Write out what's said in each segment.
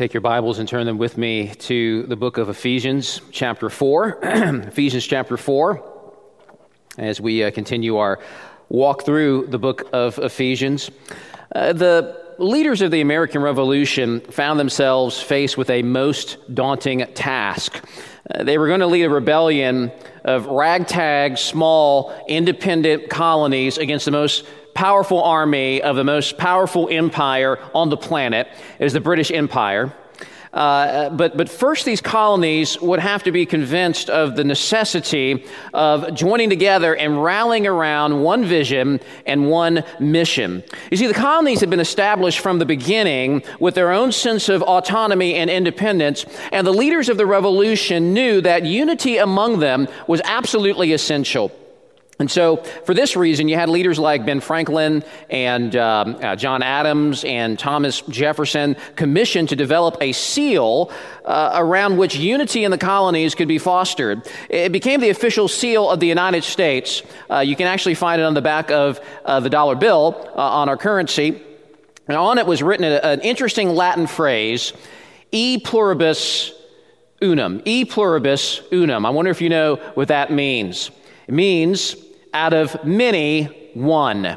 Take your Bibles and turn them with me to the book of Ephesians, chapter 4. Ephesians, chapter 4, as we uh, continue our walk through the book of Ephesians. Uh, the leaders of the American Revolution found themselves faced with a most daunting task. Uh, they were going to lead a rebellion of ragtag, small, independent colonies against the most powerful army of the most powerful empire on the planet is the British Empire. Uh, but, but first, these colonies would have to be convinced of the necessity of joining together and rallying around one vision and one mission. You see, the colonies had been established from the beginning with their own sense of autonomy and independence, and the leaders of the revolution knew that unity among them was absolutely essential. And so, for this reason, you had leaders like Ben Franklin and um, uh, John Adams and Thomas Jefferson commissioned to develop a seal uh, around which unity in the colonies could be fostered. It became the official seal of the United States. Uh, you can actually find it on the back of uh, the dollar bill uh, on our currency. And on it was written an interesting Latin phrase, e pluribus unum. E pluribus unum. I wonder if you know what that means. It means out of many, one.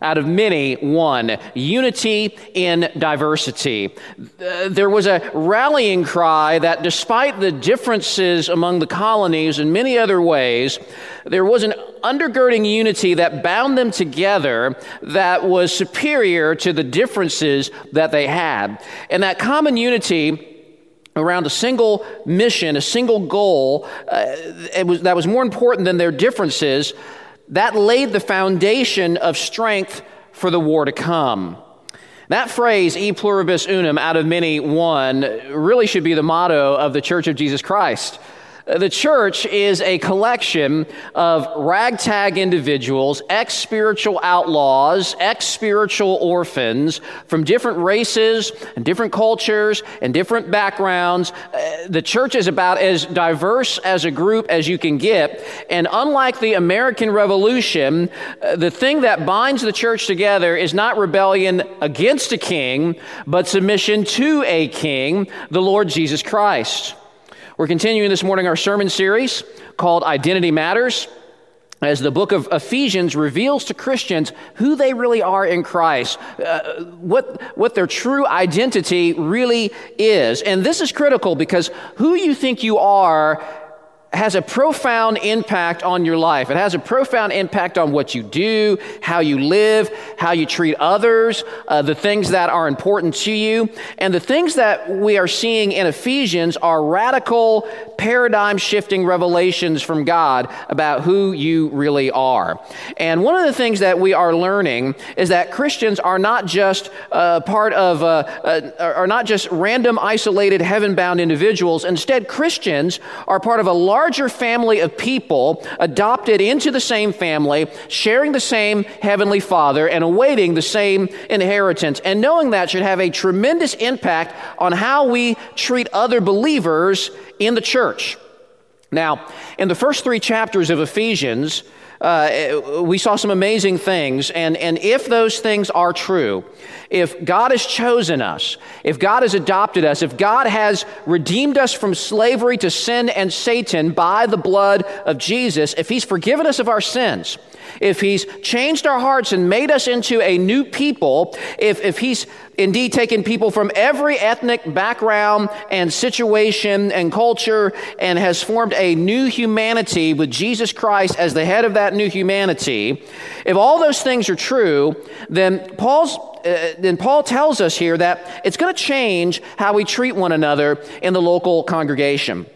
Out of many, one. Unity in diversity. Uh, there was a rallying cry that despite the differences among the colonies in many other ways, there was an undergirding unity that bound them together that was superior to the differences that they had. And that common unity around a single mission, a single goal, uh, was, that was more important than their differences that laid the foundation of strength for the war to come. That phrase, e pluribus unum, out of many one, really should be the motto of the Church of Jesus Christ. The church is a collection of ragtag individuals, ex spiritual outlaws, ex spiritual orphans from different races and different cultures and different backgrounds. Uh, the church is about as diverse as a group as you can get. And unlike the American Revolution, uh, the thing that binds the church together is not rebellion against a king, but submission to a king, the Lord Jesus Christ. We're continuing this morning our sermon series called Identity Matters as the book of Ephesians reveals to Christians who they really are in Christ, uh, what, what their true identity really is. And this is critical because who you think you are has a profound impact on your life. It has a profound impact on what you do, how you live, how you treat others, uh, the things that are important to you. And the things that we are seeing in Ephesians are radical, paradigm shifting revelations from God about who you really are. And one of the things that we are learning is that Christians are not just uh, part of, uh, uh are not just random, isolated, heaven bound individuals. Instead, Christians are part of a large larger family of people adopted into the same family, sharing the same heavenly Father, and awaiting the same inheritance. And knowing that should have a tremendous impact on how we treat other believers in the church. Now, in the first three chapters of Ephesians, uh, we saw some amazing things. And, and if those things are true, if God has chosen us, if God has adopted us, if God has redeemed us from slavery to sin and Satan by the blood of Jesus, if He's forgiven us of our sins, if He's changed our hearts and made us into a new people, if, if He's indeed taken people from every ethnic background and situation and culture and has formed a new humanity with Jesus Christ as the head of that new humanity, if all those things are true, then Paul's uh, then Paul tells us here that it's going to change how we treat one another in the local congregation.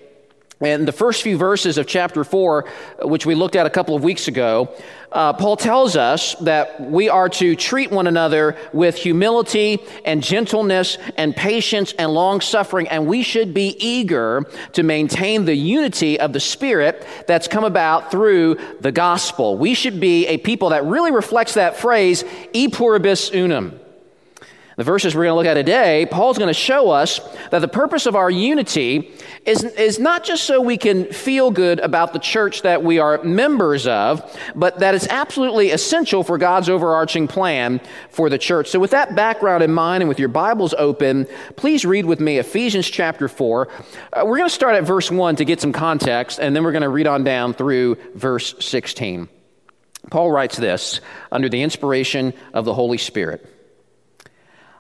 In the first few verses of chapter 4, which we looked at a couple of weeks ago, uh, Paul tells us that we are to treat one another with humility and gentleness and patience and long suffering, and we should be eager to maintain the unity of the Spirit that's come about through the gospel. We should be a people that really reflects that phrase, e pluribus unum. The verses we're going to look at today, Paul's going to show us that the purpose of our unity is, is not just so we can feel good about the church that we are members of, but that it's absolutely essential for God's overarching plan for the church. So, with that background in mind and with your Bibles open, please read with me Ephesians chapter 4. Uh, we're going to start at verse 1 to get some context, and then we're going to read on down through verse 16. Paul writes this under the inspiration of the Holy Spirit.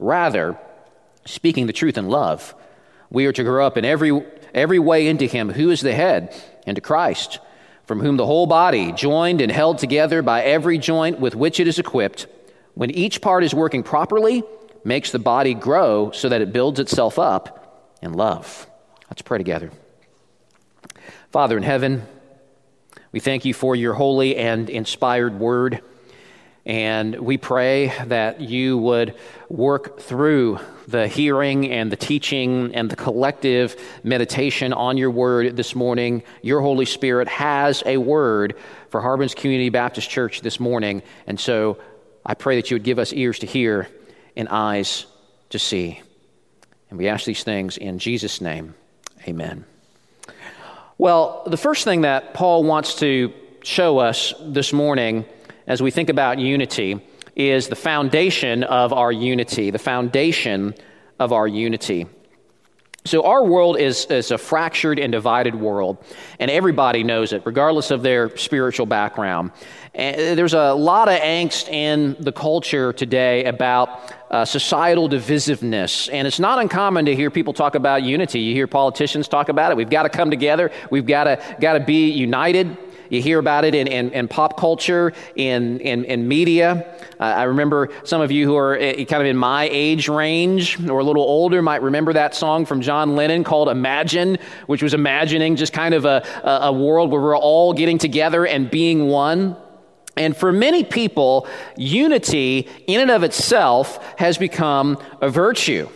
Rather, speaking the truth in love, we are to grow up in every, every way into Him who is the head, into Christ, from whom the whole body, joined and held together by every joint with which it is equipped, when each part is working properly, makes the body grow so that it builds itself up in love. Let's pray together. Father in heaven, we thank you for your holy and inspired word. And we pray that you would work through the hearing and the teaching and the collective meditation on your word this morning. Your Holy Spirit has a word for Harbin's Community Baptist Church this morning. And so I pray that you would give us ears to hear and eyes to see. And we ask these things in Jesus' name. Amen. Well, the first thing that Paul wants to show us this morning as we think about unity is the foundation of our unity, the foundation of our unity. So, our world is, is a fractured and divided world, and everybody knows it, regardless of their spiritual background. And there's a lot of angst in the culture today about uh, societal divisiveness, and it's not uncommon to hear people talk about unity. You hear politicians talk about it. We've got to come together, we've got to, got to be united. You hear about it in, in, in pop culture, in, in, in media. Uh, I remember some of you who are uh, kind of in my age range or a little older might remember that song from John Lennon called Imagine, which was imagining just kind of a, a world where we're all getting together and being one. And for many people, unity in and of itself has become a virtue.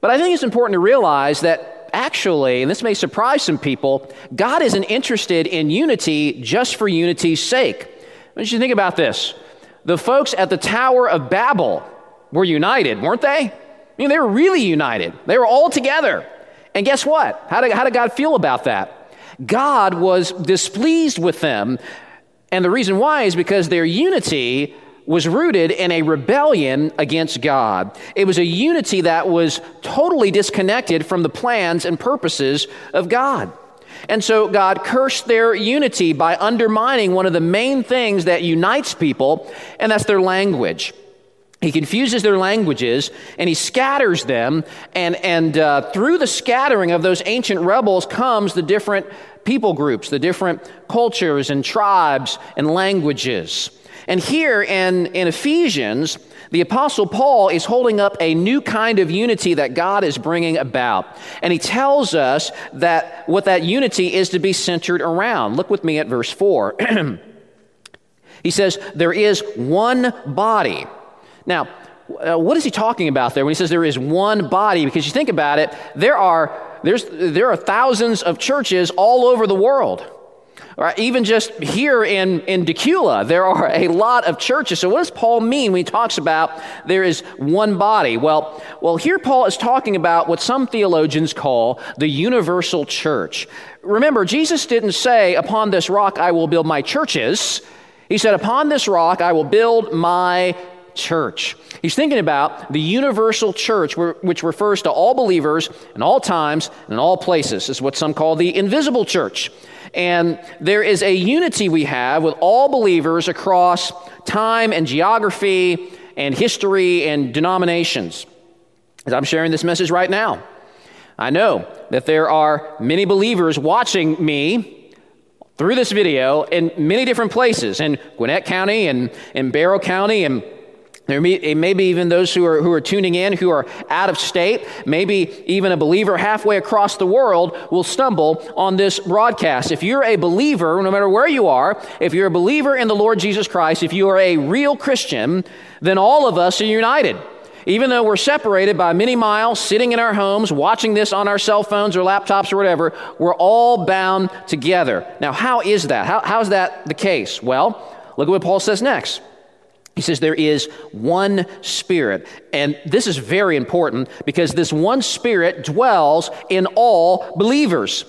But I think it's important to realize that actually, and this may surprise some people, God isn't interested in unity just for unity's sake. I you think about this. The folks at the Tower of Babel were united, weren't they? I mean, they were really united. They were all together. And guess what? How did, how did God feel about that? God was displeased with them. And the reason why is because their unity was rooted in a rebellion against God. It was a unity that was totally disconnected from the plans and purposes of God. And so God cursed their unity by undermining one of the main things that unites people, and that's their language. He confuses their languages and he scatters them. And, and uh, through the scattering of those ancient rebels comes the different people groups, the different cultures and tribes and languages. And here in, in Ephesians, the Apostle Paul is holding up a new kind of unity that God is bringing about. And he tells us that what that unity is to be centered around. Look with me at verse 4. he says, There is one body. Now, uh, what is he talking about there when he says there is one body? Because you think about it, there are there's, there are thousands of churches all over the world. Right, even just here in, in Dacula, there are a lot of churches. So, what does Paul mean when he talks about there is one body? Well, well, here Paul is talking about what some theologians call the universal church. Remember, Jesus didn't say, Upon this rock I will build my churches. He said, Upon this rock I will build my church. He's thinking about the universal church, which refers to all believers in all times and in all places. This is what some call the invisible church. And there is a unity we have with all believers across time and geography and history and denominations. As I'm sharing this message right now, I know that there are many believers watching me through this video in many different places in Gwinnett County and in Barrow County and there may, maybe even those who are, who are tuning in who are out of state, maybe even a believer halfway across the world will stumble on this broadcast. If you're a believer, no matter where you are, if you're a believer in the Lord Jesus Christ, if you are a real Christian, then all of us are united. Even though we're separated by many miles, sitting in our homes, watching this on our cell phones or laptops or whatever, we're all bound together. Now, how is that? How, how's that the case? Well, look at what Paul says next. He says there is one spirit. And this is very important because this one spirit dwells in all believers,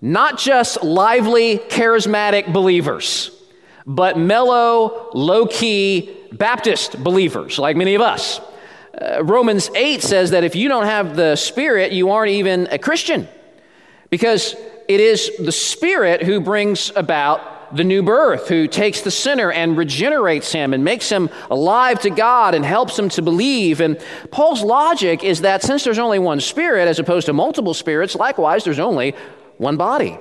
not just lively, charismatic believers, but mellow, low key Baptist believers, like many of us. Uh, Romans 8 says that if you don't have the spirit, you aren't even a Christian because it is the spirit who brings about the new birth, who takes the sinner and regenerates him and makes him alive to God and helps him to believe. And Paul's logic is that since there's only one spirit as opposed to multiple spirits, likewise, there's only one body.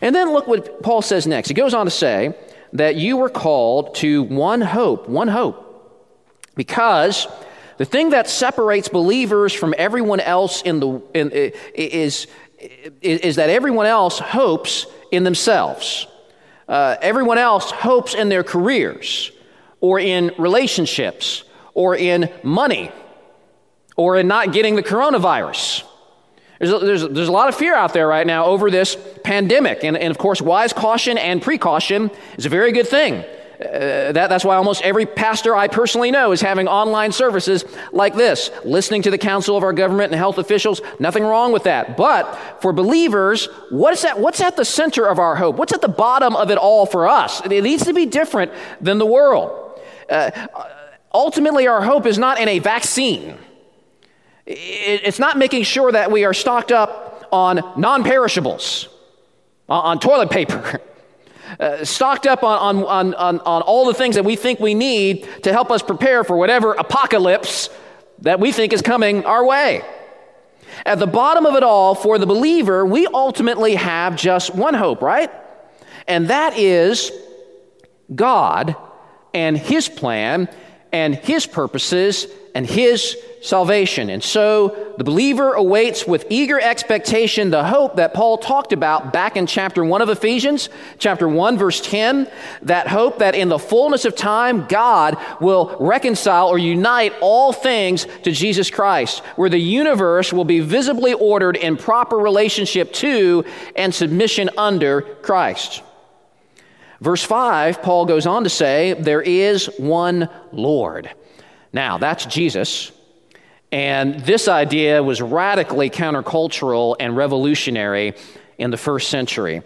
And then look what Paul says next. He goes on to say that you were called to one hope, one hope. Because the thing that separates believers from everyone else in the, in, is, is that everyone else hopes in themselves. Uh, everyone else hopes in their careers or in relationships or in money or in not getting the coronavirus. There's a, there's, there's a lot of fear out there right now over this pandemic. And, and of course, wise caution and precaution is a very good thing. Uh, that, that's why almost every pastor I personally know is having online services like this, listening to the counsel of our government and health officials. Nothing wrong with that. But for believers, what's, that, what's at the center of our hope? What's at the bottom of it all for us? It needs to be different than the world. Uh, ultimately, our hope is not in a vaccine. It's not making sure that we are stocked up on non perishables, on toilet paper. uh, stocked up on, on, on, on all the things that we think we need to help us prepare for whatever apocalypse that we think is coming our way. At the bottom of it all, for the believer, we ultimately have just one hope, right? And that is God and His plan and His purposes and His salvation. And so the believer awaits with eager expectation the hope that Paul talked about back in chapter 1 of Ephesians, chapter 1, verse 10. That hope that in the fullness of time, God will reconcile or unite all things to Jesus Christ, where the universe will be visibly ordered in proper relationship to and submission under Christ. Verse 5, Paul goes on to say, There is one Lord. Now, that's Jesus. And this idea was radically countercultural and revolutionary in the first century,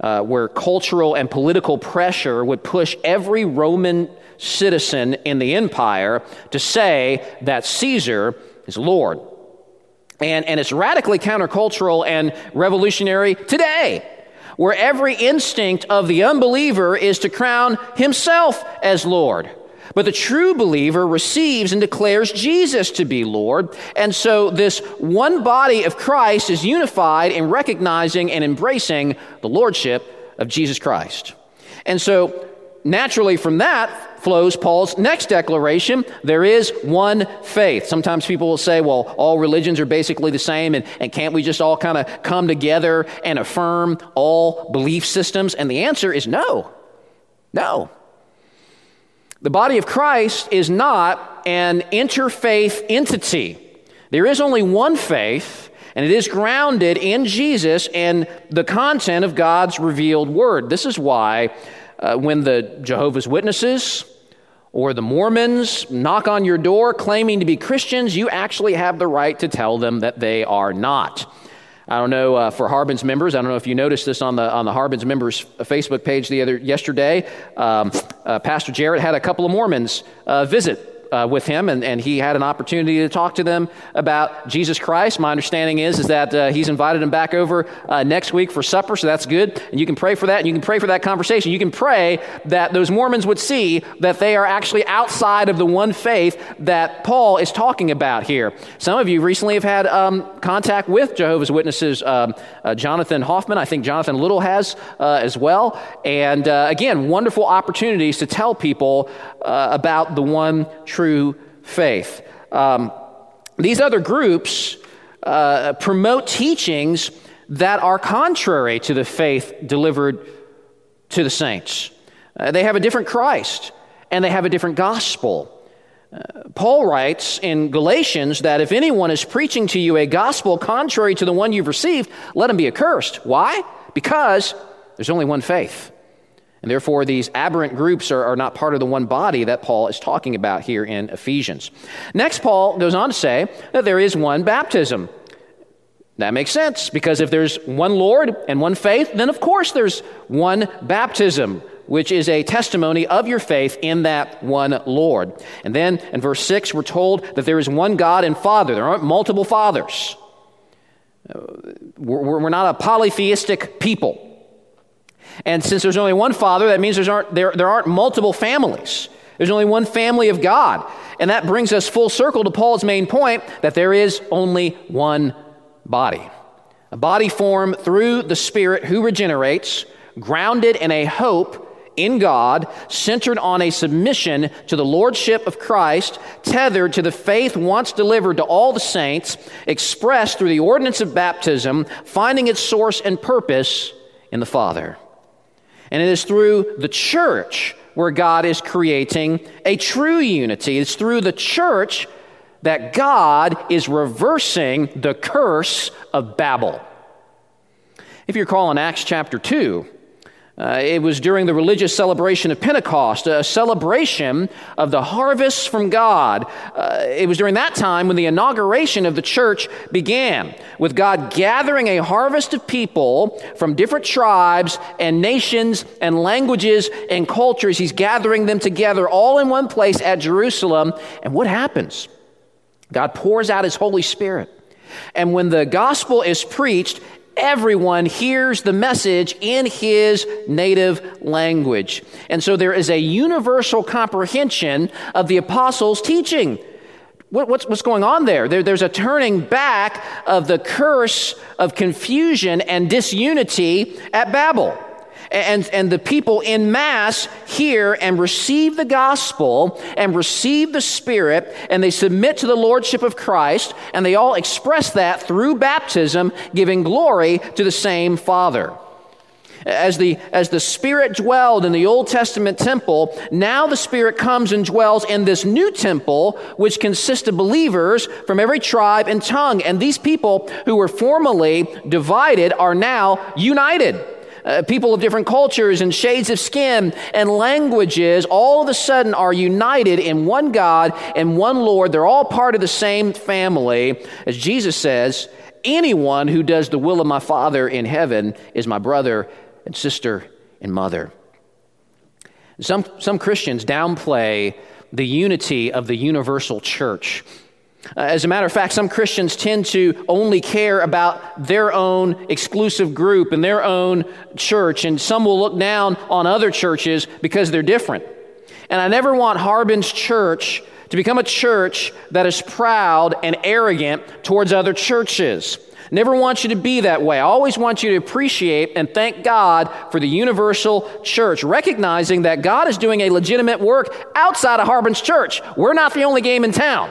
uh, where cultural and political pressure would push every Roman citizen in the empire to say that Caesar is Lord. And, and it's radically countercultural and revolutionary today, where every instinct of the unbeliever is to crown himself as Lord. But the true believer receives and declares Jesus to be Lord. And so this one body of Christ is unified in recognizing and embracing the Lordship of Jesus Christ. And so naturally from that flows Paul's next declaration there is one faith. Sometimes people will say, well, all religions are basically the same, and, and can't we just all kind of come together and affirm all belief systems? And the answer is no. No. The body of Christ is not an interfaith entity. There is only one faith, And it is grounded in Jesus and the content of God's revealed word. This is why uh, when the Jehovah's Witnesses or the Mormons knock on your door claiming to be Christians, you actually have the right to tell them that they are not. I don't know uh, for Harbin's members. I don't know if you noticed this on the on the Harbin's members Facebook page the other yesterday. Um, uh, Pastor Jarrett had a couple of Mormons uh, visit uh, with him, and, and he had an opportunity to talk to them about Jesus Christ. My understanding is, is that uh, he's invited them back over uh, next week for supper, so that's good. And you can pray for that, and you can pray for that conversation. You can pray that those Mormons would see that they are actually outside of the one faith that Paul is talking about here. Some of you recently have had um, contact with Jehovah's Witnesses. Um, uh, Jonathan Hoffman, I think Jonathan Little has uh, as well. And uh, again, wonderful opportunities to tell people about the one true true faith. Um, these other groups uh, promote teachings that are contrary to the faith delivered to the saints. Uh, they have a different Christ and they have a different gospel. Uh, Paul writes in Galatians that if anyone is preaching to you a gospel contrary to the one you've received, let him be accursed. Why? Because there's only one faith. And therefore, these aberrant groups are, are, not part of the one body that Paul is talking about here in Ephesians. Next, Paul goes on to say that there is one baptism. That makes sense because if there's one Lord and one faith, then of course there's one baptism, which is a testimony of your faith in that one Lord. And then in verse 6, we're told that there is one God and Father. There aren't multiple fathers. Uh, we're, we're not a polytheistic people. And since there's only one Father, that means there's aren't, there, there aren't multiple families. There's only one family of God. And that brings us full circle to Paul's main point that there is only one body. A body formed through the Spirit who regenerates, grounded in a hope in God, centered on a submission to the Lordship of Christ, tethered to the faith once delivered to all the saints, expressed through the ordinance of baptism, finding its source and purpose in the Father. And it is through the church where God is creating a true unity. It's through the church that God is reversing the curse of Babel. If you recall in Acts chapter 2, uh, it was during the religious celebration of Pentecost, a celebration of the harvest from God. Uh, it was during that time when the inauguration of the church began, with God gathering a harvest of people from different tribes and nations and languages and cultures. He's gathering them together all in one place at Jerusalem. And what happens? God pours out His Holy Spirit. And when the gospel is preached, everyone hears the message in his native language. And so there is a universal comprehension of the apostles' teaching. What, what's, what's going on there? there? There's a turning back of the curse of confusion and disunity at Babel and, and the people in mass hear and receive the gospel and receive the Spirit, and they submit to the Lordship of Christ, and they all express that through baptism, giving glory to the same Father. As the, as the Spirit dwelled in the Old Testament temple, now the Spirit comes and dwells in this new temple, which consists of believers from every tribe and tongue. And these people who were formerly divided are now united uh, people of different cultures and shades of skin and languages all of a sudden are united in one God and one Lord. They're all part of the same family. As Jesus says, anyone who does the will of my Father in heaven is my brother and sister and mother. Some, some Christians downplay the unity of the universal church. Uh, as a matter of fact, some Christians tend to only care about their own exclusive group and their own church, and some will look down on other churches because they're different. And I never want Harbin's church to become a church that is proud and arrogant towards other churches. Never want you to be that way. I always want you to appreciate and thank God for the universal church, recognizing that God is doing a legitimate work outside of Harbin's church. We're not the only game in town.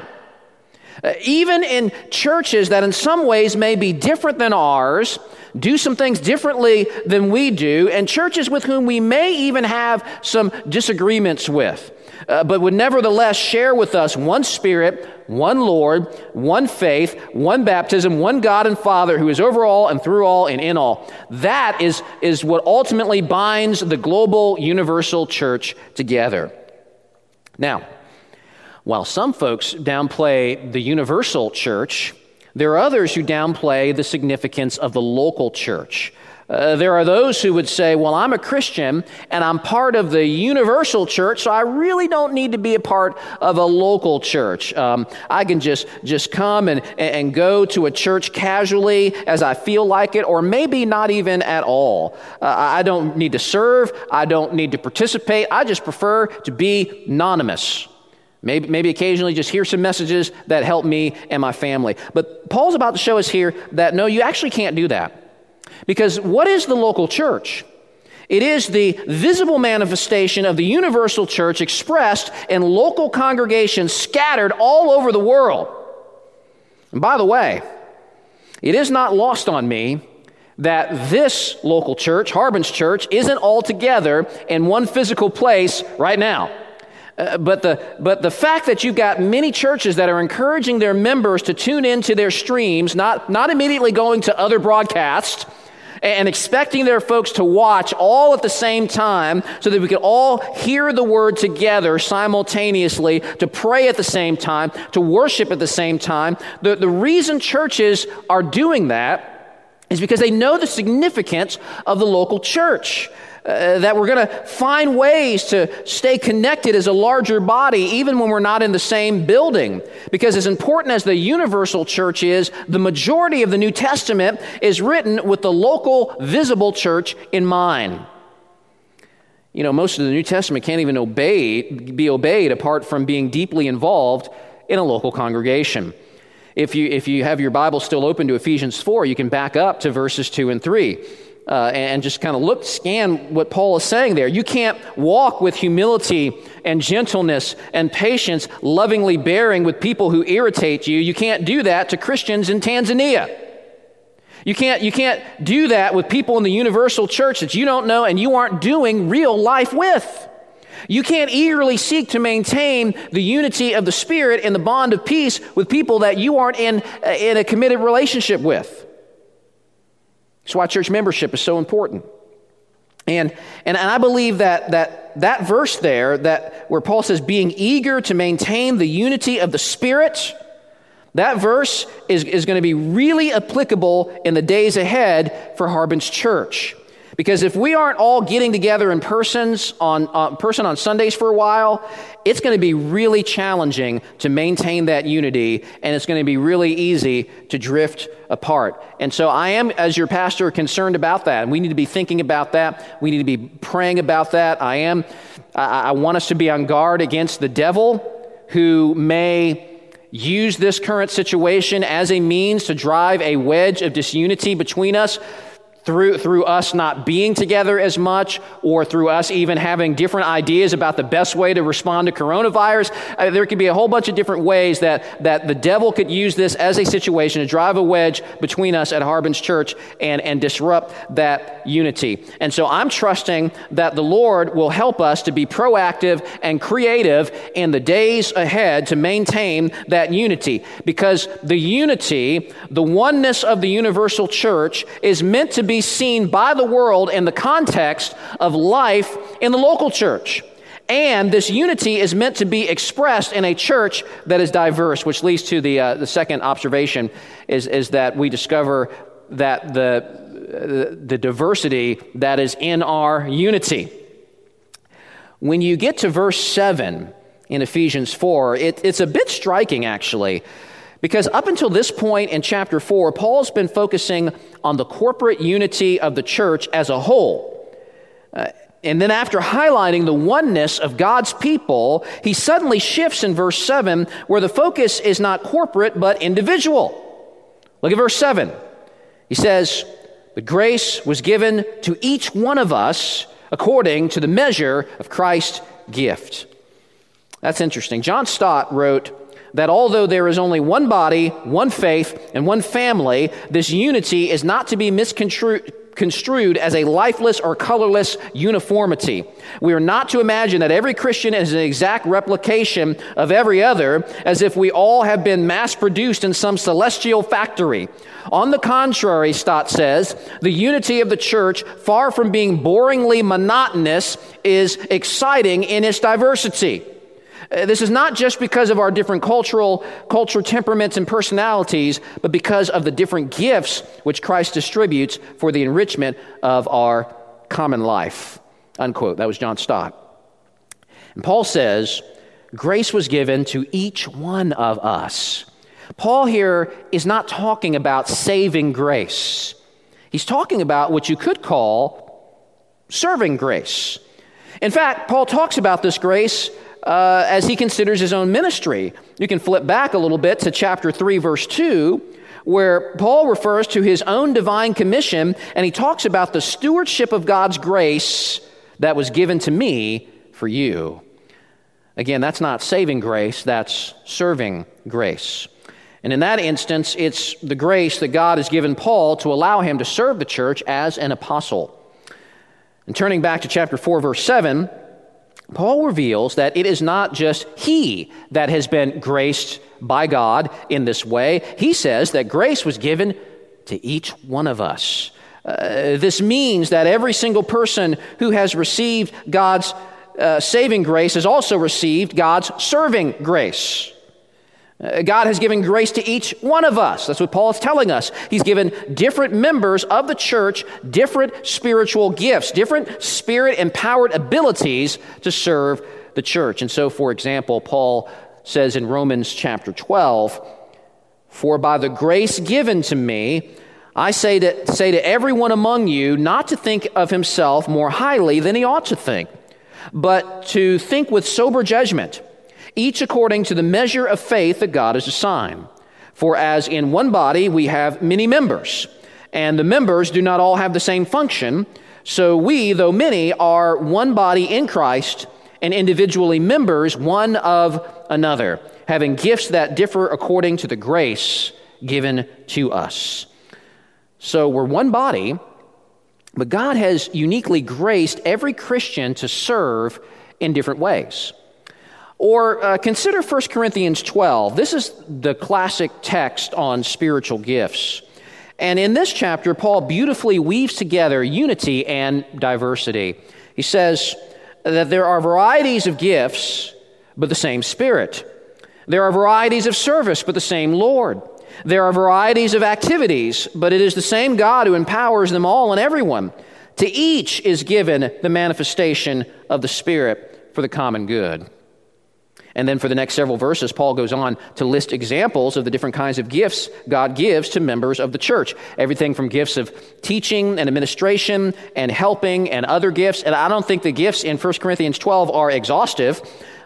Uh, even in churches that in some ways may be different than ours, do some things differently than we do, and churches with whom we may even have some disagreements with, uh, but would nevertheless share with us one spirit, one Lord, one faith, one baptism, one God and Father who is over all and through all and in all. That is, is what ultimately binds the global universal church together. Now, while some folks downplay the universal church, there are others who downplay the significance of the local church. Uh, there are those who would say, Well, I'm a Christian and I'm part of the universal church, so I really don't need to be a part of a local church. Um, I can just, just come and, and go to a church casually as I feel like it, or maybe not even at all. Uh, I don't need to serve, I don't need to participate, I just prefer to be anonymous. Maybe, maybe occasionally just hear some messages that help me and my family. But Paul's about to show us here that no, you actually can't do that. Because what is the local church? It is the visible manifestation of the universal church expressed in local congregations scattered all over the world. And by the way, it is not lost on me that this local church, Harbin's Church, isn't all together in one physical place right now. Uh, but, the, but the fact that you've got many churches that are encouraging their members to tune into their streams, not, not immediately going to other broadcasts, and expecting their folks to watch all at the same time so that we could all hear the word together simultaneously, to pray at the same time, to worship at the same time. The, the reason churches are doing that is because they know the significance of the local church. Uh, that we're going to find ways to stay connected as a larger body, even when we're not in the same building. Because as important as the universal church is, the majority of the New Testament is written with the local, visible church in mind. You know, most of the New Testament can't even obey, be obeyed apart from being deeply involved in a local congregation. If you, if you have your Bible still open to Ephesians 4, you can back up to verses 2 and 3 uh, and just kind of look, scan what Paul is saying there. You can't walk with humility and gentleness and patience, lovingly bearing with people who irritate you. You can't do that to Christians in Tanzania. You can't, you can't do that with people in the universal church that you don't know and you aren't doing real life with. You can't eagerly seek to maintain the unity of the Spirit and the bond of peace with people that you aren't in, uh, in a committed relationship with. That's why church membership is so important. And, and, and I believe that, that that verse there, that where Paul says, being eager to maintain the unity of the Spirit, that verse is, is going to be really applicable in the days ahead for Harbin's church. Because if we aren't all getting together in persons on, uh, person on Sundays for a while, it's going to be really challenging to maintain that unity, and it's going to be really easy to drift apart. And so I am, as your pastor, concerned about that. We need to be thinking about that. We need to be praying about that. I am, I, I want us to be on guard against the devil who may use this current situation as a means to drive a wedge of disunity between us through, through us not being together as much or through us even having different ideas about the best way to respond to coronavirus. Uh, there could be a whole bunch of different ways that, that the devil could use this as a situation to drive a wedge between us at Harbin's church and, and disrupt that unity. And so I'm trusting that the Lord will help us to be proactive and creative in the days ahead to maintain that unity because the unity, the oneness of the universal church is meant to be seen by the world in the context of life in the local church. And this unity is meant to be expressed in a church that is diverse, which leads to the, uh, the second observation is, is that we discover that the, the diversity that is in our unity. When you get to verse 7 in Ephesians 4, it, it's a bit striking actually. Because up until this point in chapter 4, Paul's been focusing on the corporate unity of the church as a whole. Uh, and then, after highlighting the oneness of God's people, he suddenly shifts in verse 7 where the focus is not corporate but individual. Look at verse 7. He says, The grace was given to each one of us according to the measure of Christ's gift. That's interesting. John Stott wrote, that although there is only one body, one faith, and one family, this unity is not to be misconstrued construed as a lifeless or colorless uniformity. We are not to imagine that every Christian is an exact replication of every other, as if we all have been mass produced in some celestial factory. On the contrary, Stott says, the unity of the church, far from being boringly monotonous, is exciting in its diversity. Uh, this is not just because of our different cultural culture temperaments and personalities, but because of the different gifts which Christ distributes for the enrichment of our common life. Unquote. That was John Stott. And Paul says, grace was given to each one of us. Paul here is not talking about saving grace. He's talking about what you could call serving grace. In fact, Paul talks about this grace uh, as he considers his own ministry. You can flip back a little bit to chapter 3, verse 2, where Paul refers to his own divine commission and he talks about the stewardship of God's grace that was given to me for you. Again, that's not saving grace, that's serving grace. And in that instance, it's the grace that God has given Paul to allow him to serve the church as an apostle. And turning back to chapter 4, verse 7, Paul reveals that it is not just he that has been graced by God in this way. He says that grace was given to each one of us. Uh, this means that every single person who has received God's uh, saving grace has also received God's serving grace. Uh, God has given grace to each one of us. That's what Paul is telling us. He's given different members of the church different spiritual gifts, different spirit empowered abilities to serve the church. And so, for example, Paul says in Romans chapter 12, For by the grace given to me, I say to, say to everyone among you not to think of himself more highly than he ought to think, but to think with sober judgment each according to the measure of faith that God has assigned. For as in one body we have many members, and the members do not all have the same function, so we, though many, are one body in Christ and individually members one of another, having gifts that differ according to the grace given to us. So we're one body, but God has uniquely graced every Christian to serve in different ways. Or uh, consider 1 Corinthians 12. This is the classic text on spiritual gifts. And in this chapter, Paul beautifully weaves together unity and diversity. He says that there are varieties of gifts, but the same Spirit. There are varieties of service, but the same Lord. There are varieties of activities, but it is the same God who empowers them all and everyone. To each is given the manifestation of the Spirit for the common good. And then for the next several verses, Paul goes on to list examples of the different kinds of gifts God gives to members of the church. Everything from gifts of teaching and administration and helping and other gifts. And I don't think the gifts in 1 Corinthians 12 are exhaustive.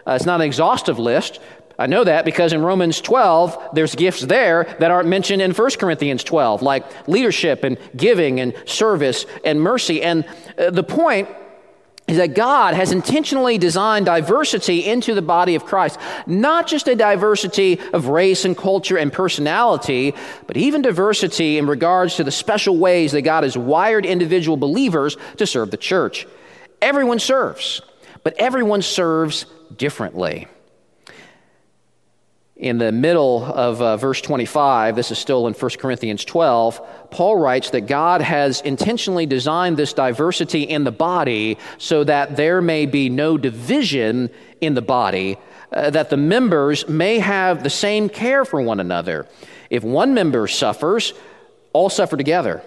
Uh, it's not an exhaustive list. I know that because in Romans 12, there's gifts there that aren't mentioned in 1 Corinthians 12, like leadership and giving and service and mercy. And uh, the point is that God has intentionally designed diversity into the body of Christ. Not just a diversity of race and culture and personality, but even diversity in regards to the special ways that God has wired individual believers to serve the church. Everyone serves, but everyone serves differently in the middle of uh, verse 25, this is still in 1 Corinthians 12, Paul writes that God has intentionally designed this diversity in the body so that there may be no division in the body, uh, that the members may have the same care for one another. If one member suffers, all suffer together.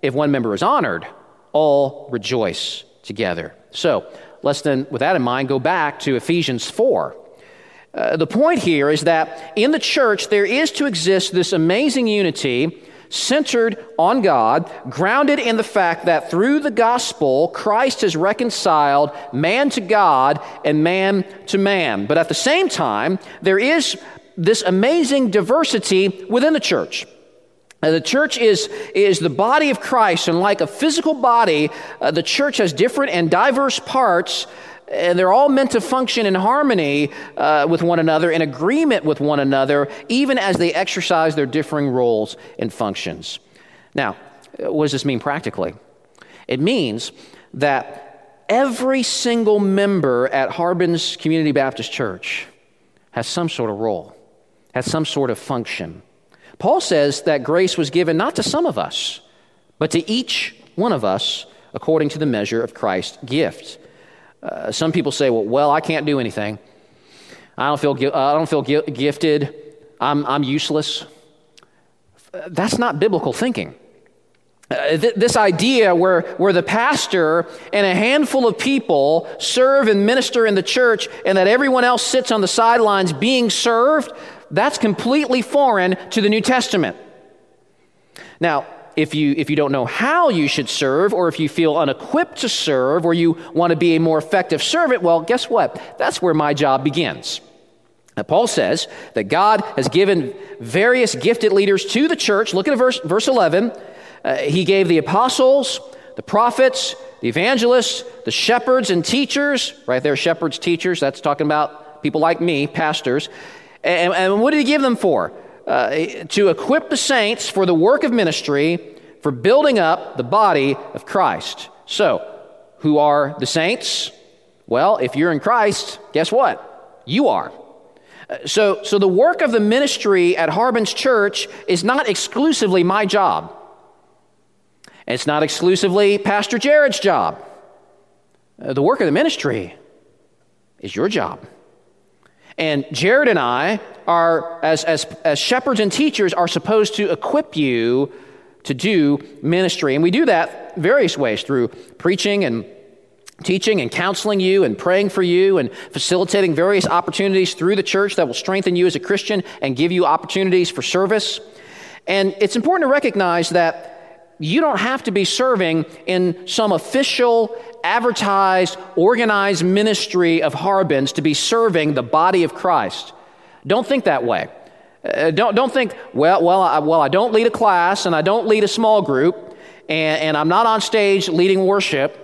If one member is honored, all rejoice together. So let's then, with that in mind, go back to Ephesians 4. Uh, the point here is that in the church, there is to exist this amazing unity centered on God, grounded in the fact that through the gospel, Christ has reconciled man to God and man to man. But at the same time, there is this amazing diversity within the church. Uh, the church is, is the body of Christ, and like a physical body, uh, the church has different and diverse parts and they're all meant to function in harmony uh, with one another, in agreement with one another, even as they exercise their differing roles and functions. Now, what does this mean practically? It means that every single member at Harbin's Community Baptist Church has some sort of role, has some sort of function. Paul says that grace was given not to some of us, but to each one of us according to the measure of Christ's gift. Uh, some people say, well, well, I can't do anything. I don't feel, I don't feel gifted. I'm, I'm useless. That's not biblical thinking. Uh, th- this idea where, where the pastor and a handful of people serve and minister in the church and that everyone else sits on the sidelines being served, that's completely foreign to the New Testament. Now, if you, if you don't know how you should serve, or if you feel unequipped to serve, or you want to be a more effective servant, well, guess what? That's where my job begins. Now, Paul says that God has given various gifted leaders to the church. Look at verse, verse 11. Uh, he gave the apostles, the prophets, the evangelists, the shepherds and teachers. Right there, shepherds, teachers. That's talking about people like me, pastors. And, and what did he give them for? Uh, to equip the saints for the work of ministry, for building up the body of Christ. So, who are the saints? Well, if you're in Christ, guess what? You are. Uh, so, so the work of the ministry at Harbin's church is not exclusively my job. It's not exclusively Pastor Jared's job. Uh, the work of the ministry is your job. And Jared and I are, as, as, as shepherds and teachers, are supposed to equip you to do ministry. And we do that various ways through preaching and teaching and counseling you and praying for you and facilitating various opportunities through the church that will strengthen you as a Christian and give you opportunities for service. And it's important to recognize that you don't have to be serving in some official, advertised, organized ministry of Harbin's to be serving the body of Christ. Don't think that way. Uh, don't, don't think, well, well I, well, I don't lead a class and I don't lead a small group and, and I'm not on stage leading worship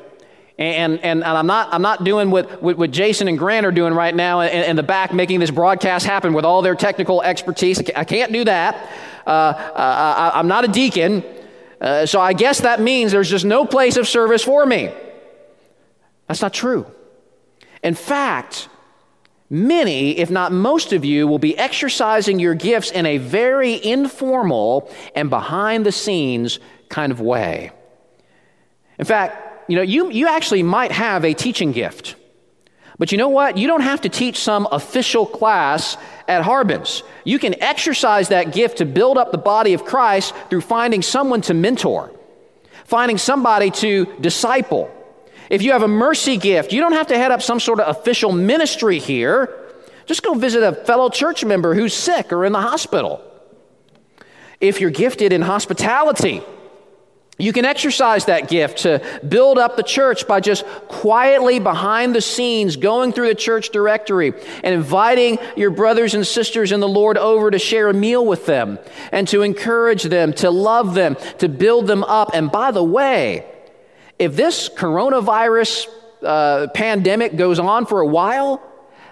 and, and, and I'm, not, I'm not doing what, what, what, Jason and Grant are doing right now in, in, the back, making this broadcast happen with all their technical expertise. I can't do that. Uh, uh, I, I'm not a deacon. Uh, so I guess that means there's just no place of service for me. That's not true. In fact, many, if not most of you, will be exercising your gifts in a very informal and behind the scenes kind of way. In fact, you know, you, you actually might have a teaching gift. But you know what? You don't have to teach some official class at Harbin's. You can exercise that gift to build up the body of Christ through finding someone to mentor, finding somebody to disciple. If you have a mercy gift, you don't have to head up some sort of official ministry here. Just go visit a fellow church member who's sick or in the hospital. If you're gifted in hospitality, you can exercise that gift to build up the church by just quietly behind the scenes going through the church directory and inviting your brothers and sisters in the Lord over to share a meal with them and to encourage them, to love them, to build them up. And by the way, if this coronavirus uh, pandemic goes on for a while,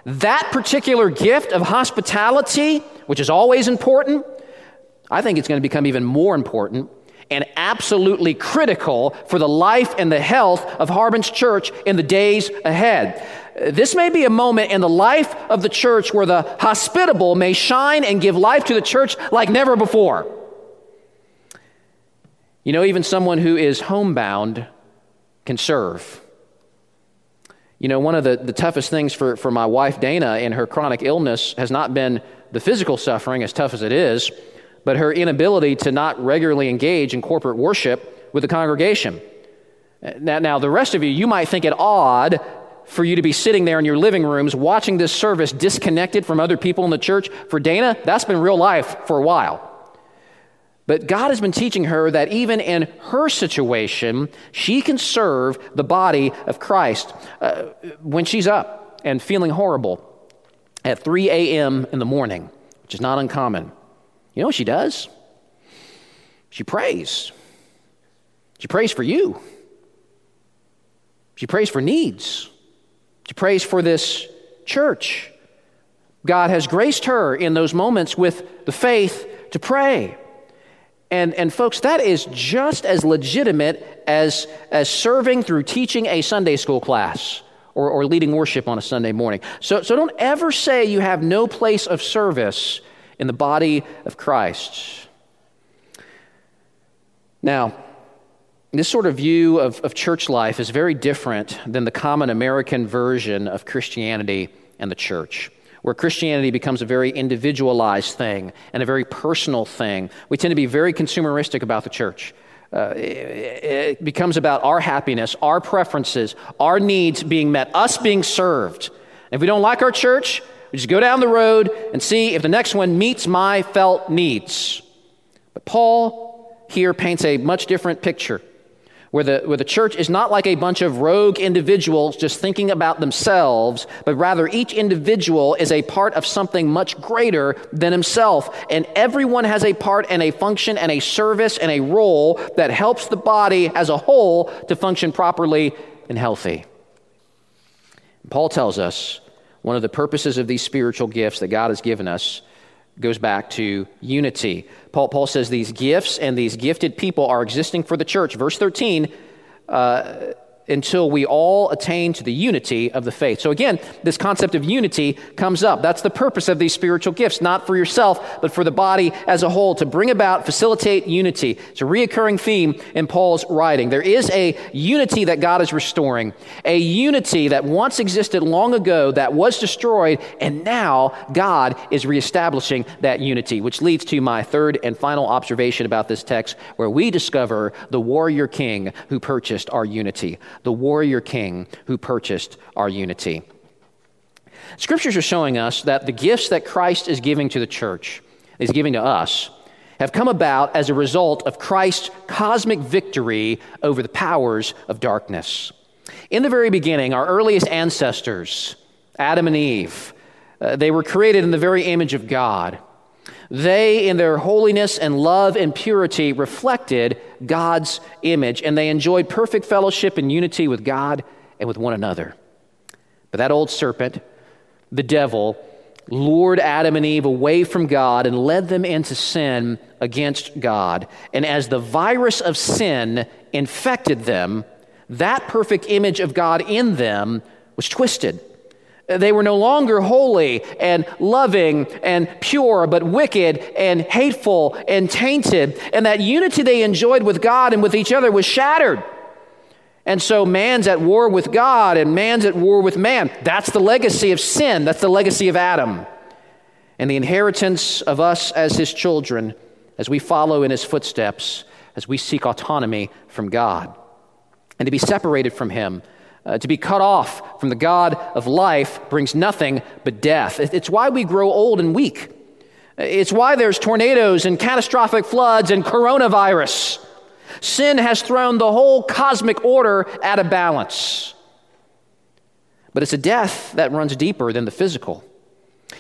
that particular gift of hospitality, which is always important, I think it's going to become even more important and absolutely critical for the life and the health of Harbin's church in the days ahead. This may be a moment in the life of the church where the hospitable may shine and give life to the church like never before. You know, even someone who is homebound can serve. You know, one of the, the toughest things for, for my wife, Dana, in her chronic illness has not been the physical suffering, as tough as it is, but her inability to not regularly engage in corporate worship with the congregation. Now, now, the rest of you, you might think it odd for you to be sitting there in your living rooms watching this service disconnected from other people in the church. For Dana, that's been real life for a while. But God has been teaching her that even in her situation, she can serve the body of Christ uh, when she's up and feeling horrible at 3 a.m. in the morning, which is not uncommon. You know what she does? She prays. She prays for you. She prays for needs. She prays for this church. God has graced her in those moments with the faith to pray. And, and folks, that is just as legitimate as, as serving through teaching a Sunday school class or, or leading worship on a Sunday morning. So, so don't ever say you have no place of service in the body of Christ. Now, this sort of view of, of church life is very different than the common American version of Christianity and the church where Christianity becomes a very individualized thing and a very personal thing. We tend to be very consumeristic about the church. Uh, it, it becomes about our happiness, our preferences, our needs being met, us being served. If we don't like our church, we just go down the road and see if the next one meets my felt needs. But Paul here paints a much different picture where the, where the church is not like a bunch of rogue individuals just thinking about themselves, but rather each individual is a part of something much greater than himself. And everyone has a part and a function and a service and a role that helps the body as a whole to function properly and healthy. Paul tells us one of the purposes of these spiritual gifts that God has given us goes back to unity. Paul, Paul says these gifts and these gifted people are existing for the church. Verse 13, uh, until we all attain to the unity of the faith. So again, this concept of unity comes up. That's the purpose of these spiritual gifts, not for yourself, but for the body as a whole, to bring about, facilitate unity. It's a reoccurring theme in Paul's writing. There is a unity that God is restoring, a unity that once existed long ago that was destroyed, and now God is reestablishing that unity, which leads to my third and final observation about this text, where we discover the warrior king who purchased our unity the warrior king who purchased our unity. Scriptures are showing us that the gifts that Christ is giving to the church, is giving to us, have come about as a result of Christ's cosmic victory over the powers of darkness. In the very beginning, our earliest ancestors, Adam and Eve, uh, they were created in the very image of God. They, in their holiness and love and purity, reflected God's image, and they enjoyed perfect fellowship and unity with God and with one another. But that old serpent, the devil, lured Adam and Eve away from God and led them into sin against God. And as the virus of sin infected them, that perfect image of God in them was twisted. They were no longer holy and loving and pure, but wicked and hateful and tainted. And that unity they enjoyed with God and with each other was shattered. And so man's at war with God and man's at war with man. That's the legacy of sin. That's the legacy of Adam. And the inheritance of us as his children as we follow in his footsteps, as we seek autonomy from God. And to be separated from him uh, to be cut off from the God of life brings nothing but death. It's why we grow old and weak. It's why there's tornadoes and catastrophic floods and coronavirus. Sin has thrown the whole cosmic order out of balance. But it's a death that runs deeper than the physical.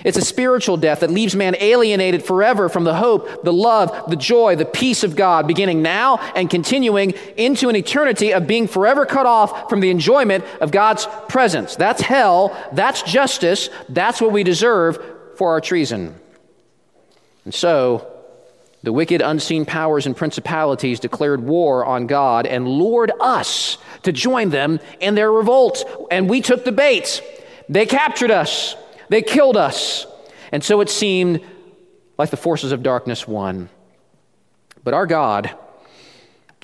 It's a spiritual death that leaves man alienated forever from the hope, the love, the joy, the peace of God, beginning now and continuing into an eternity of being forever cut off from the enjoyment of God's presence. That's hell. That's justice. That's what we deserve for our treason. And so, the wicked unseen powers and principalities declared war on God and lured us to join them in their revolt. And we took the bait. They captured us. They killed us. And so it seemed like the forces of darkness won. But our God,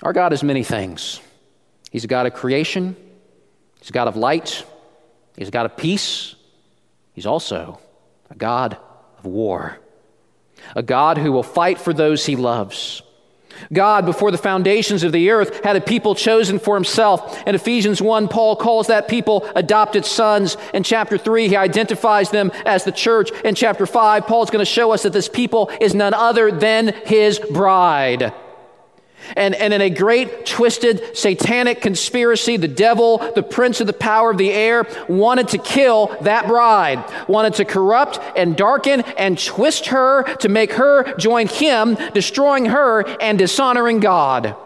our God is many things. He's a God of creation, He's a God of light, He's a God of peace, He's also a God of war, a God who will fight for those He loves. God, before the foundations of the earth, had a people chosen for himself. In Ephesians 1, Paul calls that people adopted sons. In chapter 3, he identifies them as the church. In chapter 5, Paul's going to show us that this people is none other than his bride. And, and in a great twisted satanic conspiracy, the devil, the prince of the power of the air, wanted to kill that bride, wanted to corrupt and darken and twist her to make her join him, destroying her and dishonoring God.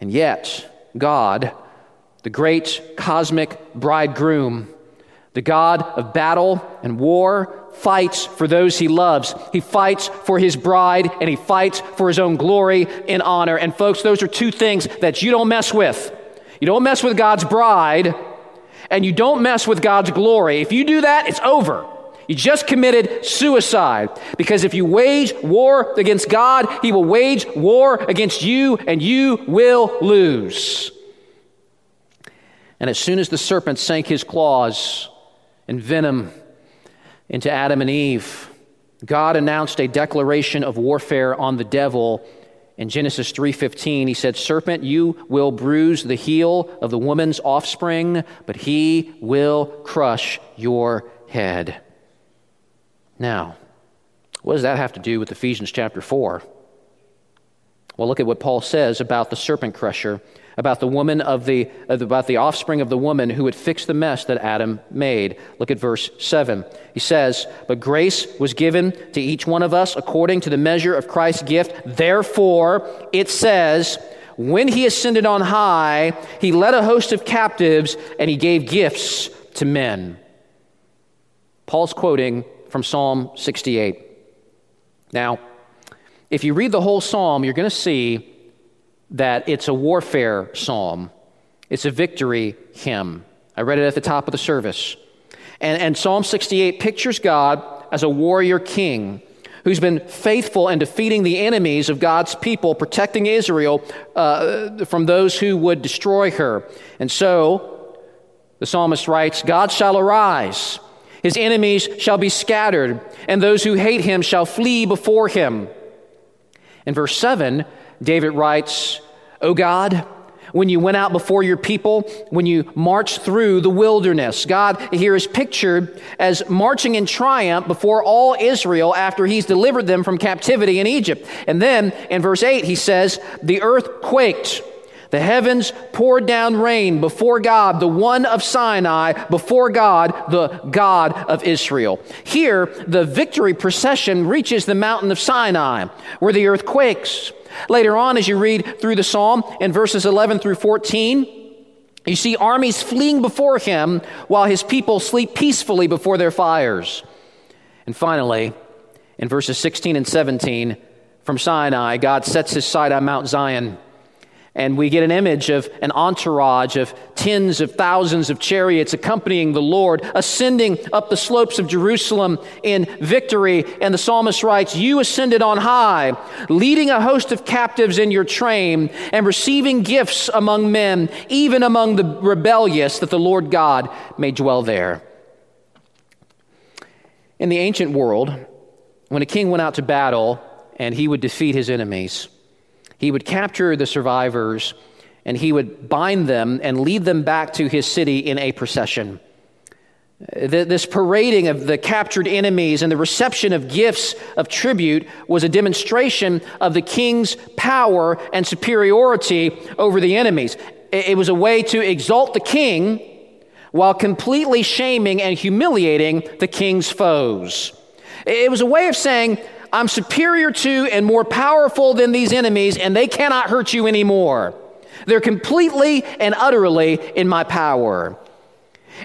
And yet, God, the great cosmic bridegroom, the God of battle and war, fights for those he loves. He fights for his bride and he fights for his own glory and honor. And folks, those are two things that you don't mess with. You don't mess with God's bride and you don't mess with God's glory. If you do that, it's over. You just committed suicide because if you wage war against God, He will wage war against you and you will lose. And as soon as the serpent sank his claws and venom into Adam and Eve, God announced a declaration of warfare on the devil in Genesis 3:15 he said serpent you will bruise the heel of the woman's offspring but he will crush your head. Now, what does that have to do with Ephesians chapter 4? Well, look at what Paul says about the serpent crusher about the woman of uh, the about the offspring of the woman who would fix the mess that Adam made. Look at verse 7. He says, "But grace was given to each one of us according to the measure of Christ's gift. Therefore, it says, when he ascended on high, he led a host of captives and he gave gifts to men." Paul's quoting from Psalm 68. Now, if you read the whole psalm, you're going to see that it's a warfare psalm, it's a victory hymn. I read it at the top of the service. And, and Psalm 68 pictures God as a warrior king who's been faithful in defeating the enemies of God's people, protecting Israel uh, from those who would destroy her. And so, the psalmist writes God shall arise, his enemies shall be scattered, and those who hate him shall flee before him. In verse 7, David writes, O God, when you went out before your people, when you marched through the wilderness. God here is pictured as marching in triumph before all Israel after he's delivered them from captivity in Egypt. And then in verse 8, he says, The earth quaked. The heavens poured down rain before God, the one of Sinai, before God, the God of Israel. Here, the victory procession reaches the mountain of Sinai, where the earth quakes. Later on, as you read through the psalm in verses 11 through 14, you see armies fleeing before him while his people sleep peacefully before their fires. And finally, in verses 16 and 17, from Sinai, God sets his sight on Mount Zion and we get an image of an entourage of tens of thousands of chariots accompanying the Lord, ascending up the slopes of Jerusalem in victory. And the psalmist writes, You ascended on high, leading a host of captives in your train, and receiving gifts among men, even among the rebellious, that the Lord God may dwell there. In the ancient world, when a king went out to battle and he would defeat his enemies, he would capture the survivors and he would bind them and lead them back to his city in a procession. This parading of the captured enemies and the reception of gifts of tribute was a demonstration of the king's power and superiority over the enemies. It was a way to exalt the king while completely shaming and humiliating the king's foes. It was a way of saying, I'm superior to and more powerful than these enemies, and they cannot hurt you anymore. They're completely and utterly in my power.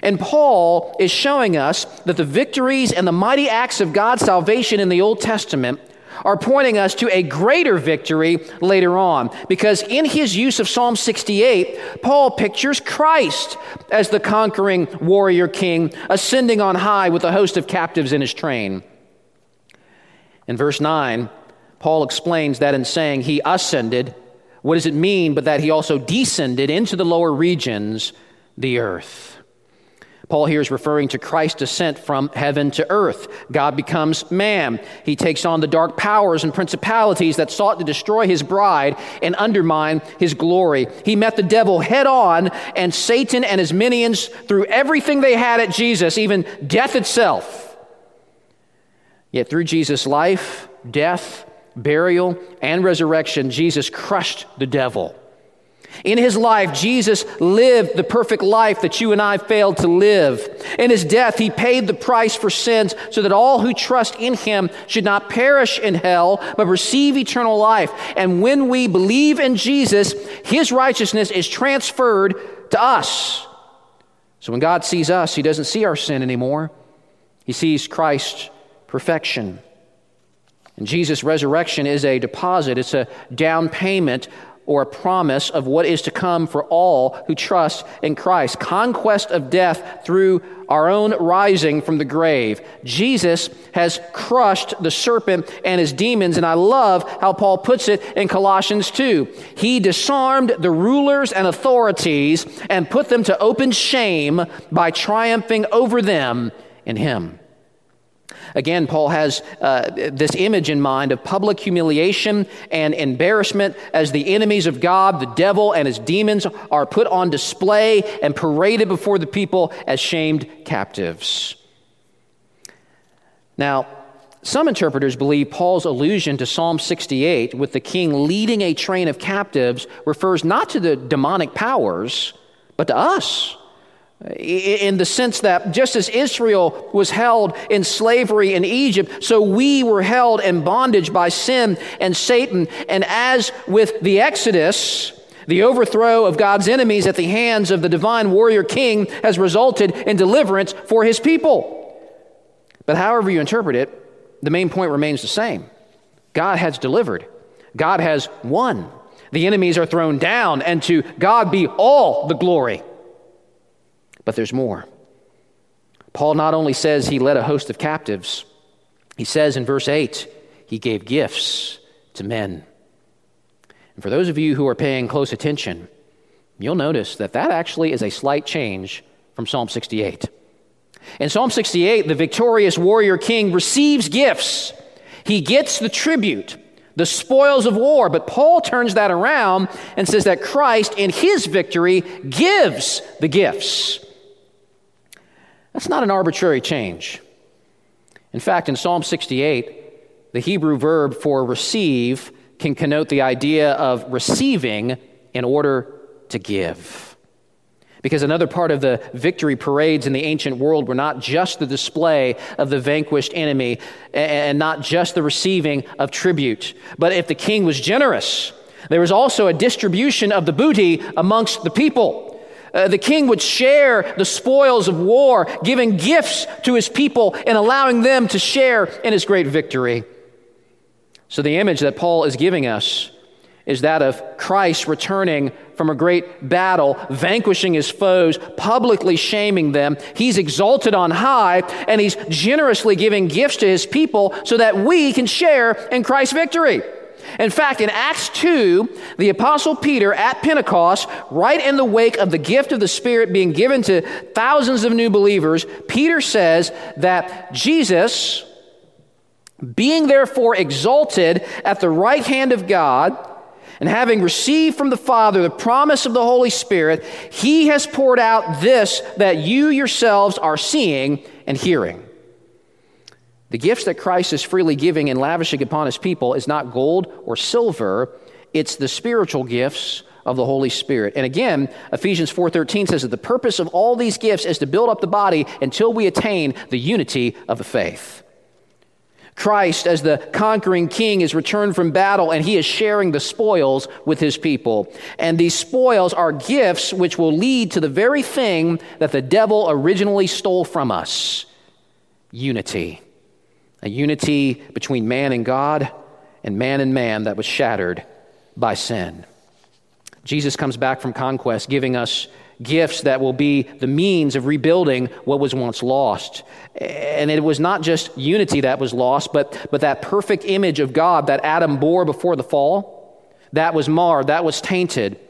And Paul is showing us that the victories and the mighty acts of God's salvation in the Old Testament are pointing us to a greater victory later on. Because in his use of Psalm 68, Paul pictures Christ as the conquering warrior king ascending on high with a host of captives in his train. In verse 9, Paul explains that in saying he ascended, what does it mean but that he also descended into the lower regions, the earth? Paul here is referring to Christ's descent from heaven to earth. God becomes man. He takes on the dark powers and principalities that sought to destroy his bride and undermine his glory. He met the devil head on, and Satan and his minions threw everything they had at Jesus, even death itself. Yet through Jesus' life, death, burial, and resurrection, Jesus crushed the devil. In his life, Jesus lived the perfect life that you and I failed to live. In his death, he paid the price for sins so that all who trust in him should not perish in hell, but receive eternal life. And when we believe in Jesus, his righteousness is transferred to us. So when God sees us, he doesn't see our sin anymore. He sees Christ perfection. And Jesus' resurrection is a deposit, it's a down payment or a promise of what is to come for all who trust in Christ. Conquest of death through our own rising from the grave. Jesus has crushed the serpent and his demons, and I love how Paul puts it in Colossians 2. He disarmed the rulers and authorities and put them to open shame by triumphing over them in him. Again, Paul has uh, this image in mind of public humiliation and embarrassment as the enemies of God, the devil, and his demons are put on display and paraded before the people as shamed captives. Now, some interpreters believe Paul's allusion to Psalm 68 with the king leading a train of captives refers not to the demonic powers, but to us in the sense that just as Israel was held in slavery in Egypt, so we were held in bondage by sin and Satan. And as with the Exodus, the overthrow of God's enemies at the hands of the divine warrior king has resulted in deliverance for his people. But however you interpret it, the main point remains the same God has delivered, God has won. The enemies are thrown down, and to God be all the glory. But there's more. Paul not only says he led a host of captives, he says in verse 8, he gave gifts to men. And for those of you who are paying close attention, you'll notice that that actually is a slight change from Psalm 68. In Psalm 68, the victorious warrior king receives gifts. He gets the tribute, the spoils of war. But Paul turns that around and says that Christ, in his victory, gives the gifts. That's not an arbitrary change. In fact, in Psalm 68, the Hebrew verb for receive can connote the idea of receiving in order to give. Because another part of the victory parades in the ancient world were not just the display of the vanquished enemy and not just the receiving of tribute, but if the king was generous, there was also a distribution of the booty amongst the people. Uh, the king would share the spoils of war, giving gifts to his people and allowing them to share in his great victory. So, the image that Paul is giving us is that of Christ returning from a great battle, vanquishing his foes, publicly shaming them. He's exalted on high, and he's generously giving gifts to his people so that we can share in Christ's victory. In fact, in Acts 2, the Apostle Peter at Pentecost, right in the wake of the gift of the Spirit being given to thousands of new believers, Peter says that Jesus, being therefore exalted at the right hand of God, and having received from the Father the promise of the Holy Spirit, he has poured out this that you yourselves are seeing and hearing. The gifts that Christ is freely giving and lavishing upon his people is not gold or silver, it's the spiritual gifts of the Holy Spirit. And again, Ephesians 4:13 says that the purpose of all these gifts is to build up the body until we attain the unity of the faith. Christ, as the conquering king, is returned from battle and he is sharing the spoils with his people. And these spoils are gifts which will lead to the very thing that the devil originally stole from us unity a unity between man and God and man and man that was shattered by sin. Jesus comes back from conquest, giving us gifts that will be the means of rebuilding what was once lost. And it was not just unity that was lost, but, but that perfect image of God that Adam bore before the fall, that was marred, that was tainted.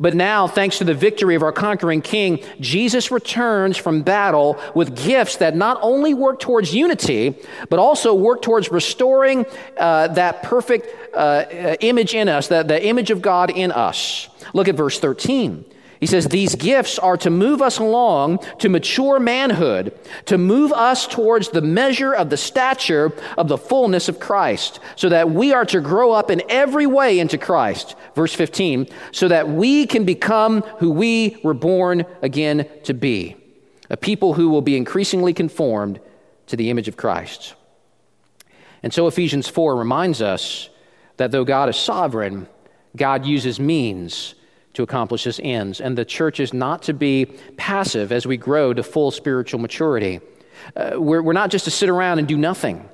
But now, thanks to the victory of our conquering king, Jesus returns from battle with gifts that not only work towards unity, but also work towards restoring uh, that perfect uh, image in us, that, the image of God in us. Look at verse 13. He says, These gifts are to move us along to mature manhood, to move us towards the measure of the stature of the fullness of Christ, so that we are to grow up in every way into Christ. Verse 15, so that we can become who we were born again to be a people who will be increasingly conformed to the image of Christ. And so Ephesians 4 reminds us that though God is sovereign, God uses means to accomplish his ends. And the church is not to be passive as we grow to full spiritual maturity. Uh, we're, we're not just to sit around and do nothing.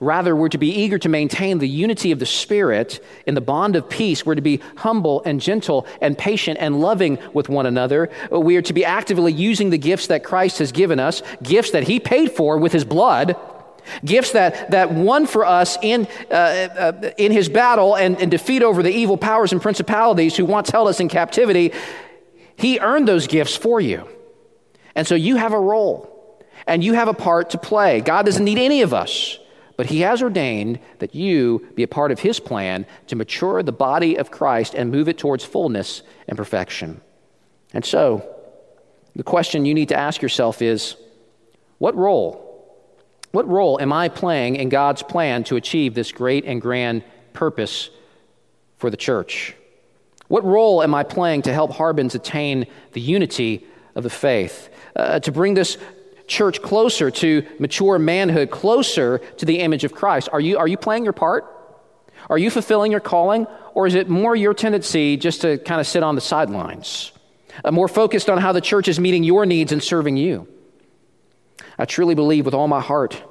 Rather, we're to be eager to maintain the unity of the Spirit in the bond of peace. We're to be humble and gentle and patient and loving with one another. We are to be actively using the gifts that Christ has given us, gifts that He paid for with His blood, gifts that, that won for us in, uh, uh, in His battle and, and defeat over the evil powers and principalities who once held us in captivity. He earned those gifts for you. And so you have a role and you have a part to play. God doesn't need any of us. But he has ordained that you be a part of his plan to mature the body of Christ and move it towards fullness and perfection. And so, the question you need to ask yourself is what role? What role am I playing in God's plan to achieve this great and grand purpose for the church? What role am I playing to help Harbins attain the unity of the faith? Uh, to bring this church closer to mature manhood, closer to the image of Christ. Are you, are you playing your part? Are you fulfilling your calling? Or is it more your tendency just to kind of sit on the sidelines, uh, more focused on how the church is meeting your needs and serving you? I truly believe with all my heart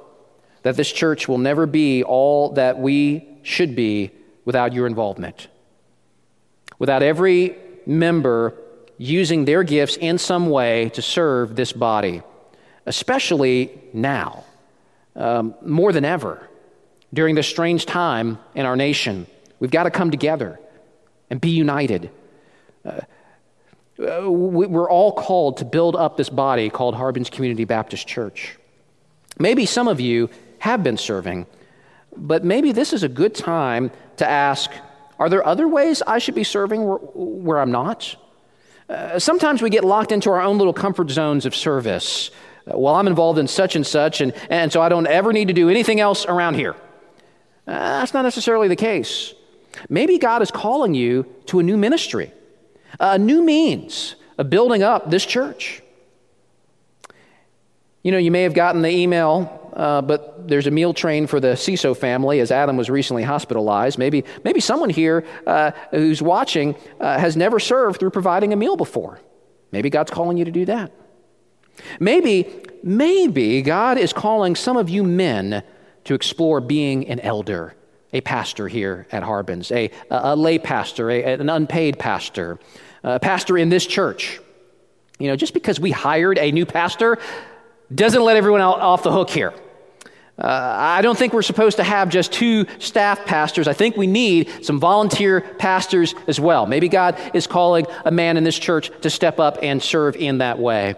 that this church will never be all that we should be without your involvement. Without every member using their gifts in some way to serve this body especially now, um, more than ever, during this strange time in our nation. We've got to come together and be united. Uh, we're all called to build up this body called Harbins Community Baptist Church. Maybe some of you have been serving, but maybe this is a good time to ask are there other ways I should be serving where, where I'm not? Uh, sometimes we get locked into our own little comfort zones of service well, I'm involved in such and such, and, and so I don't ever need to do anything else around here. Uh, that's not necessarily the case. Maybe God is calling you to a new ministry, a new means of building up this church. You know, you may have gotten the email, uh, but there's a meal train for the CISO family as Adam was recently hospitalized. Maybe, maybe someone here uh, who's watching uh, has never served through providing a meal before. Maybe God's calling you to do that. Maybe, maybe God is calling some of you men to explore being an elder, a pastor here at Harbins, a, a lay pastor, a, an unpaid pastor, a pastor in this church. You know, just because we hired a new pastor doesn't let everyone off the hook here. Uh, I don't think we're supposed to have just two staff pastors. I think we need some volunteer pastors as well. Maybe God is calling a man in this church to step up and serve in that way.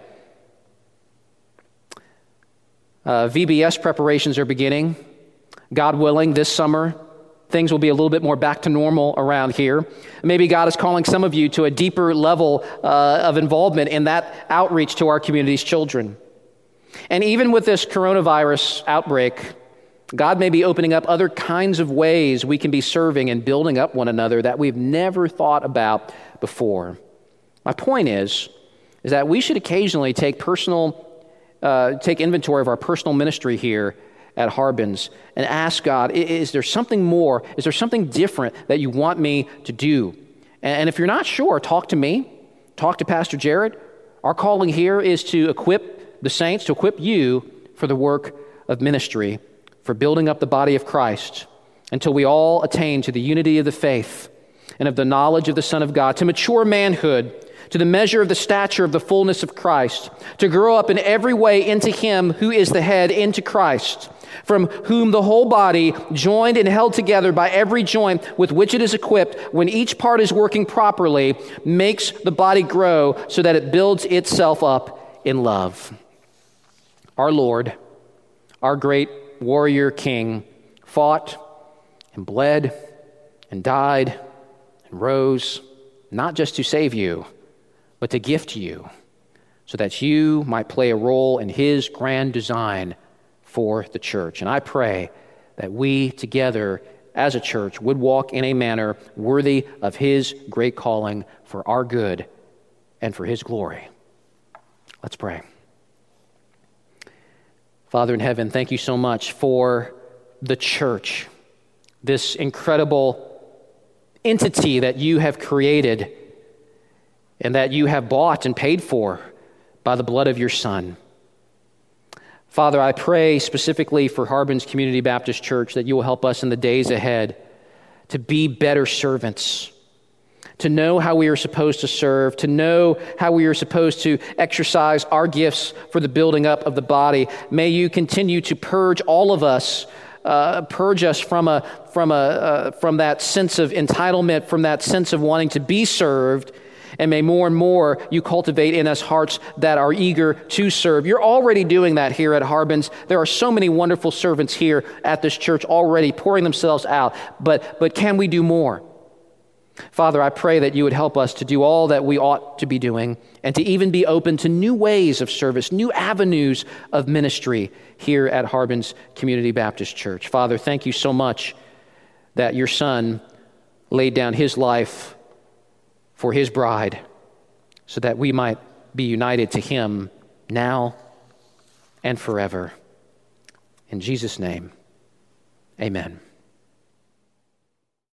Uh, VBS preparations are beginning. God willing, this summer, things will be a little bit more back to normal around here. Maybe God is calling some of you to a deeper level uh, of involvement in that outreach to our community's children. And even with this coronavirus outbreak, God may be opening up other kinds of ways we can be serving and building up one another that we've never thought about before. My point is, is that we should occasionally take personal uh, take inventory of our personal ministry here at Harbins and ask God, is there something more? Is there something different that you want me to do? And if you're not sure, talk to me, talk to Pastor Jared. Our calling here is to equip the saints, to equip you for the work of ministry, for building up the body of Christ until we all attain to the unity of the faith and of the knowledge of the Son of God, to mature manhood to the measure of the stature of the fullness of Christ, to grow up in every way into Him who is the head, into Christ, from whom the whole body, joined and held together by every joint with which it is equipped, when each part is working properly, makes the body grow so that it builds itself up in love. Our Lord, our great warrior king, fought and bled and died and rose, not just to save you but to gift you so that you might play a role in his grand design for the church. And I pray that we together as a church would walk in a manner worthy of his great calling for our good and for his glory. Let's pray. Father in heaven, thank you so much for the church, this incredible entity that you have created and that you have bought and paid for by the blood of your Son. Father, I pray specifically for Harbin's Community Baptist Church that you will help us in the days ahead to be better servants, to know how we are supposed to serve, to know how we are supposed to exercise our gifts for the building up of the body. May you continue to purge all of us. Uh, purge us from, a, from, a, uh, from that sense of entitlement, from that sense of wanting to be served, and may more and more you cultivate in us hearts that are eager to serve. You're already doing that here at Harbins. There are so many wonderful servants here at this church already pouring themselves out. But, but can we do more? Father, I pray that you would help us to do all that we ought to be doing and to even be open to new ways of service, new avenues of ministry here at Harbins Community Baptist Church. Father, thank you so much that your Son laid down his life for his bride so that we might be united to him now and forever. In Jesus' name, amen.